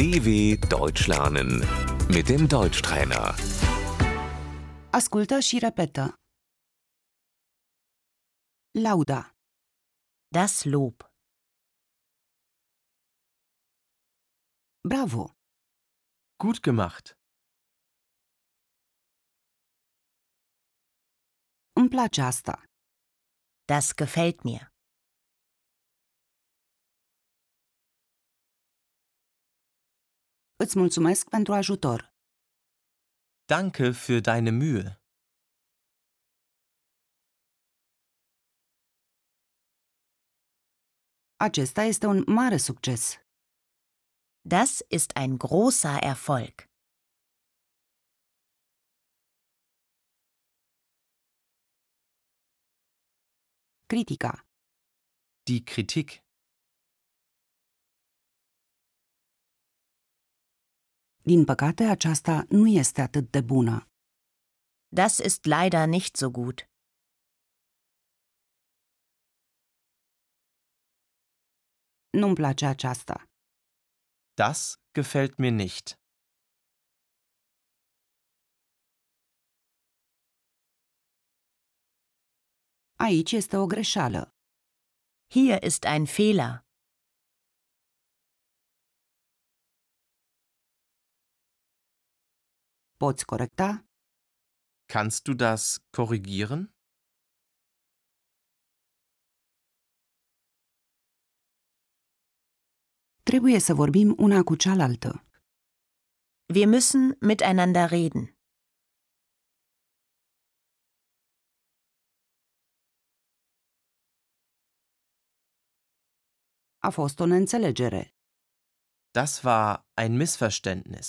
DW Deutsch lernen mit dem Deutschtrainer. Ascultă și repetă. Lauda, Das Lob. bravo, Gut gemacht. îmi place asta, Das gefällt mir. Îți mulțumesc pentru ajutor. Danke für deine Mühe. Acesta este un mare succes. Das ist ein großer Erfolg. Critica, Die Kritik. Din păcate, aceasta nu este atât de bună. Das ist leider nicht so gut. Nu-mi place aceasta. Das gefällt mir nicht. Aici este o greșeală. Hier ist ein Fehler. Poți corecta? Kannst du das korrigieren? Trebuie să vorbim una cu cealaltă. Wir müssen miteinander reden. A fost o neînțelegere. Das war ein Missverständnis.